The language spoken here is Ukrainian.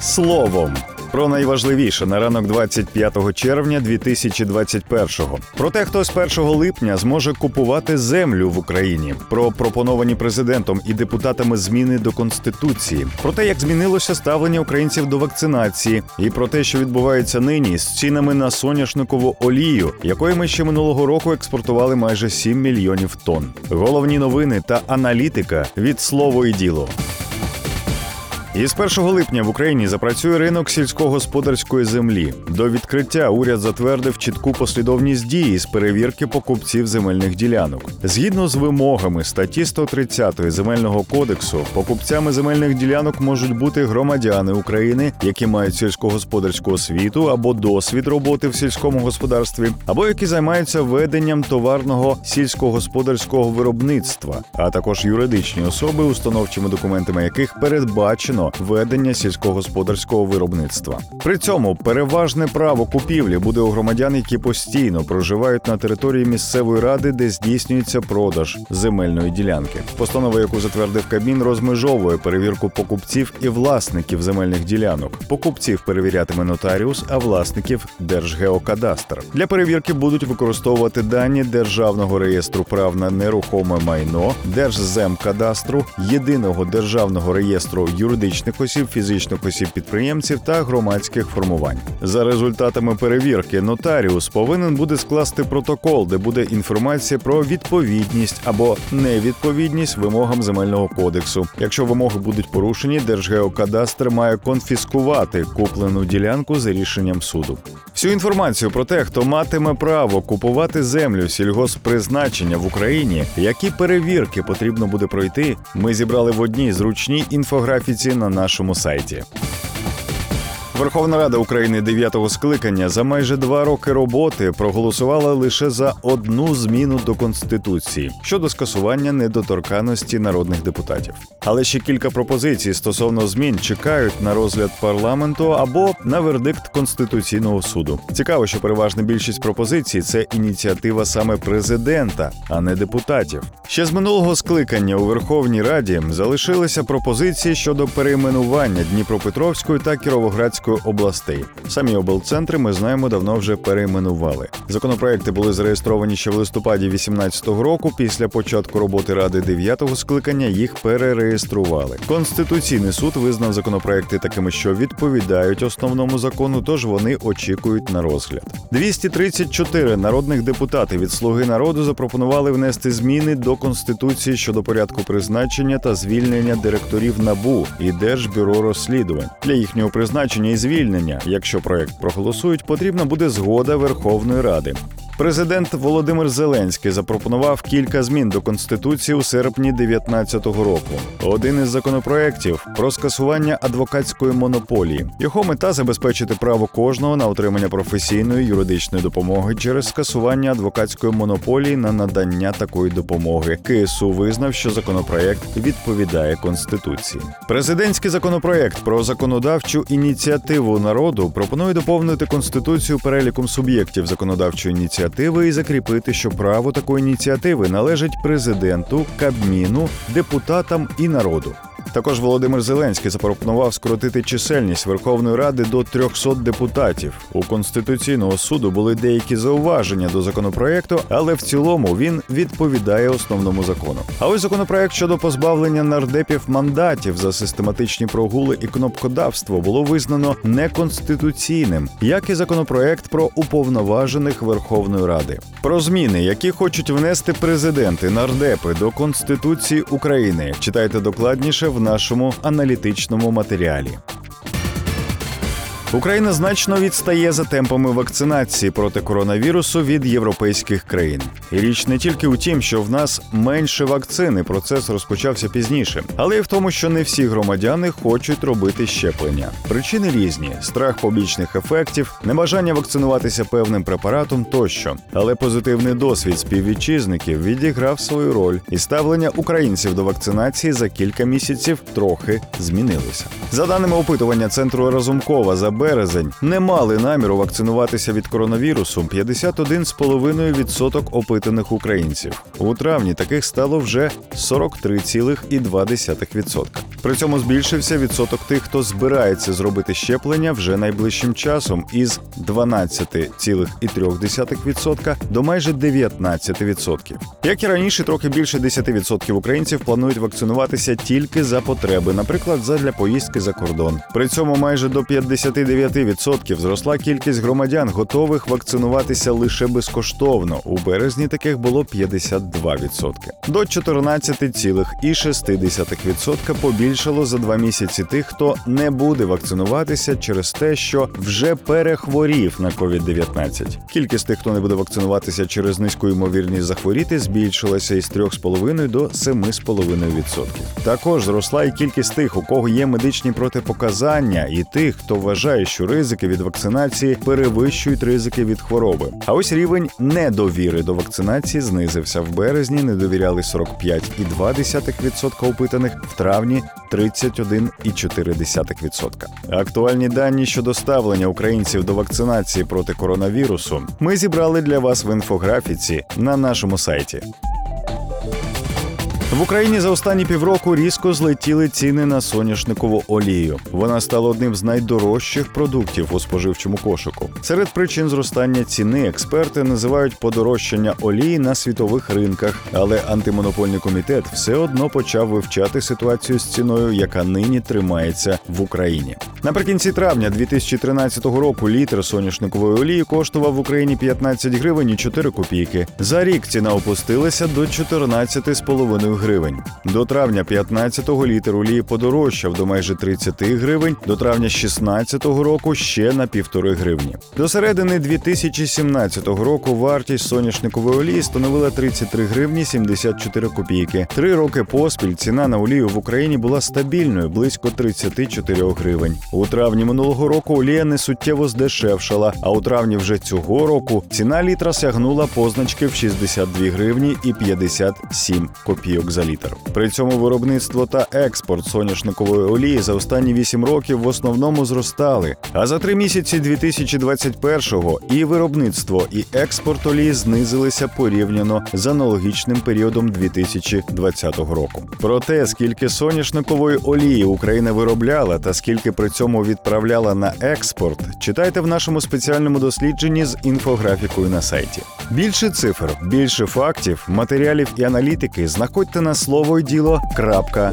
словом. Про найважливіше на ранок 25 червня 2021-го. Про те, хто з 1 липня зможе купувати землю в Україні, про пропоновані президентом і депутатами зміни до конституції, про те, як змінилося ставлення українців до вакцинації, і про те, що відбувається нині з цінами на соняшникову олію, якої ми ще минулого року експортували майже 7 мільйонів тонн. Головні новини та аналітика від слово і діло. Із 1 липня в Україні запрацює ринок сільськогосподарської землі. До відкриття уряд затвердив чітку послідовність дії з перевірки покупців земельних ділянок. Згідно з вимогами статті 130 земельного кодексу, покупцями земельних ділянок можуть бути громадяни України, які мають сільськогосподарську освіту або досвід роботи в сільському господарстві, або які займаються веденням товарного сільськогосподарського виробництва, а також юридичні особи, установчими документами яких передбачено ведення сільськогосподарського виробництва. При цьому переважне право купівлі буде у громадян, які постійно проживають на території місцевої ради, де здійснюється продаж земельної ділянки. Постанова, яку затвердив Кабмін, розмежовує перевірку покупців і власників земельних ділянок. Покупців перевірятиме нотаріус, а власників Держгеокадастр. Для перевірки будуть використовувати дані Державного реєстру прав на нерухоме майно, Держземкадастру, єдиного державного реєстру юридичних осіб, фізичних осіб підприємців та громадських формувань. За результатами перевірки нотаріус повинен буде скласти протокол, де буде інформація про відповідність або невідповідність вимогам земельного кодексу. Якщо вимоги будуть порушені, Держгеокадастр має конфіскувати куплену ділянку за рішенням суду. Всю інформацію про те, хто матиме право купувати землю сільгосппризначення в Україні, які перевірки потрібно буде пройти, ми зібрали в одній зручній інфографіці на нашому сайті. Верховна Рада України дев'ятого скликання за майже два роки роботи проголосувала лише за одну зміну до конституції щодо скасування недоторканості народних депутатів. Але ще кілька пропозицій стосовно змін чекають на розгляд парламенту або на вердикт конституційного суду. Цікаво, що переважна більшість пропозицій це ініціатива саме президента, а не депутатів. Ще з минулого скликання у Верховній Раді залишилися пропозиції щодо перейменування Дніпропетровської та Кіровоградської областей. Самі облцентри ми знаємо давно вже перейменували. Законопроекти були зареєстровані ще в листопаді 2018 року. Після початку роботи ради дев'ятого скликання їх перереєстрували. Конституційний суд визнав законопроекти такими, що відповідають основному закону, тож вони очікують на розгляд. 234 народних депутати від Слуги народу запропонували внести зміни до конституції щодо порядку призначення та звільнення директорів НАБУ і Держбюро розслідувань для їхнього призначення і звільнення. Якщо проект проголосують, потрібна буде згода Верховної Ради. Президент Володимир Зеленський запропонував кілька змін до конституції у серпні 2019 року. Один із законопроєктів про скасування адвокатської монополії. Його мета забезпечити право кожного на отримання професійної юридичної допомоги через скасування адвокатської монополії на надання такої допомоги. КСУ визнав, що законопроєкт відповідає конституції. Президентський законопроєкт про законодавчу ініціативу народу пропонує доповнити конституцію переліком суб'єктів законодавчої ініціативи і закріпити, що право такої ініціативи належить президенту, кабміну, депутатам і народу. Також Володимир Зеленський запропонував скоротити чисельність Верховної Ради до 300 депутатів. У конституційного суду були деякі зауваження до законопроекту, але в цілому він відповідає основному закону. А ось законопроект щодо позбавлення нардепів мандатів за систематичні прогули і кнопкодавство було визнано неконституційним, як і законопроект про уповноважених Верховної Ради. Про зміни, які хочуть внести президенти нардепи до Конституції України, читайте докладніше в нашому аналітичному матеріалі. Україна значно відстає за темпами вакцинації проти коронавірусу від європейських країн. І річ не тільки у тім, що в нас менше вакцини, процес розпочався пізніше, але й в тому, що не всі громадяни хочуть робити щеплення. Причини різні: страх побічних ефектів, небажання вакцинуватися певним препаратом тощо. Але позитивний досвід співвітчизників відіграв свою роль, і ставлення українців до вакцинації за кілька місяців трохи змінилося. За даними опитування центру Разумкова за березень не мали наміру вакцинуватися від коронавірусу 51,5% опитаних українців. У травні таких стало вже 43,2%. При цьому збільшився відсоток тих, хто збирається зробити щеплення вже найближчим часом із 12,3% до майже 19%. Як і раніше, трохи більше 10% українців планують вакцинуватися тільки за потреби, наприклад, задля поїздки за кордон. При цьому майже до 59% зросла кількість громадян, готових вакцинуватися лише безкоштовно. У березні таких було 52%. До 14,6% побільшало за два місяці тих, хто не буде вакцинуватися через те, що вже перехворів на COVID-19. Кількість тих, хто не буде вакцинуватися через низьку ймовірність захворіти, збільшилася із 3,5 до 7,5%. Також зросла і кількість тих, у кого є медичні протипоказання, і тих, хто вважає, що ризики від вакцинації перевищують ризики від хвороби. А ось рівень недовіри до вакцинації знизився в березні. Не довіряли 45,2% опитаних, в травні 31,4%. Актуальні дані щодо ставлення українців до вакцинації проти коронавірусу ми зібрали для вас в інфографіці на нашому сайті. В Україні за останні півроку різко злетіли ціни на соняшникову олію. Вона стала одним з найдорожчих продуктів у споживчому кошику. Серед причин зростання ціни експерти називають подорожчання олії на світових ринках, але антимонопольний комітет все одно почав вивчати ситуацію з ціною, яка нині тримається в Україні. Наприкінці травня 2013 року літр соняшникової олії коштував в Україні 15 гривень і 4 копійки. За рік ціна опустилася до 14,5 гривень. До травня 15-го літр олії подорожчав до майже 30 гривень, до травня 16-го року ще на півтори гривні. До середини 2017 року вартість соняшникової олії становила 33 гривні 74 копійки. Три роки поспіль ціна на олію в Україні була стабільною близько 34 гривень. У травні минулого року олія не суттєво здешевшала, а у травні вже цього року ціна літра сягнула позначки в 62 гривні і 57 копійок за літр. При цьому виробництво та експорт соняшникової олії за останні 8 років в основному зростали. А за три місяці 2021-го і виробництво, і експорт олії знизилися порівняно з аналогічним періодом 2020 року. Про те, скільки соняшникової олії Україна виробляла та скільки при цьому відправляла на експорт, читайте в нашому спеціальному дослідженні з інфографікою на сайті. Більше цифр, більше фактів, матеріалів і аналітики знаходьте на слово й діло.ua.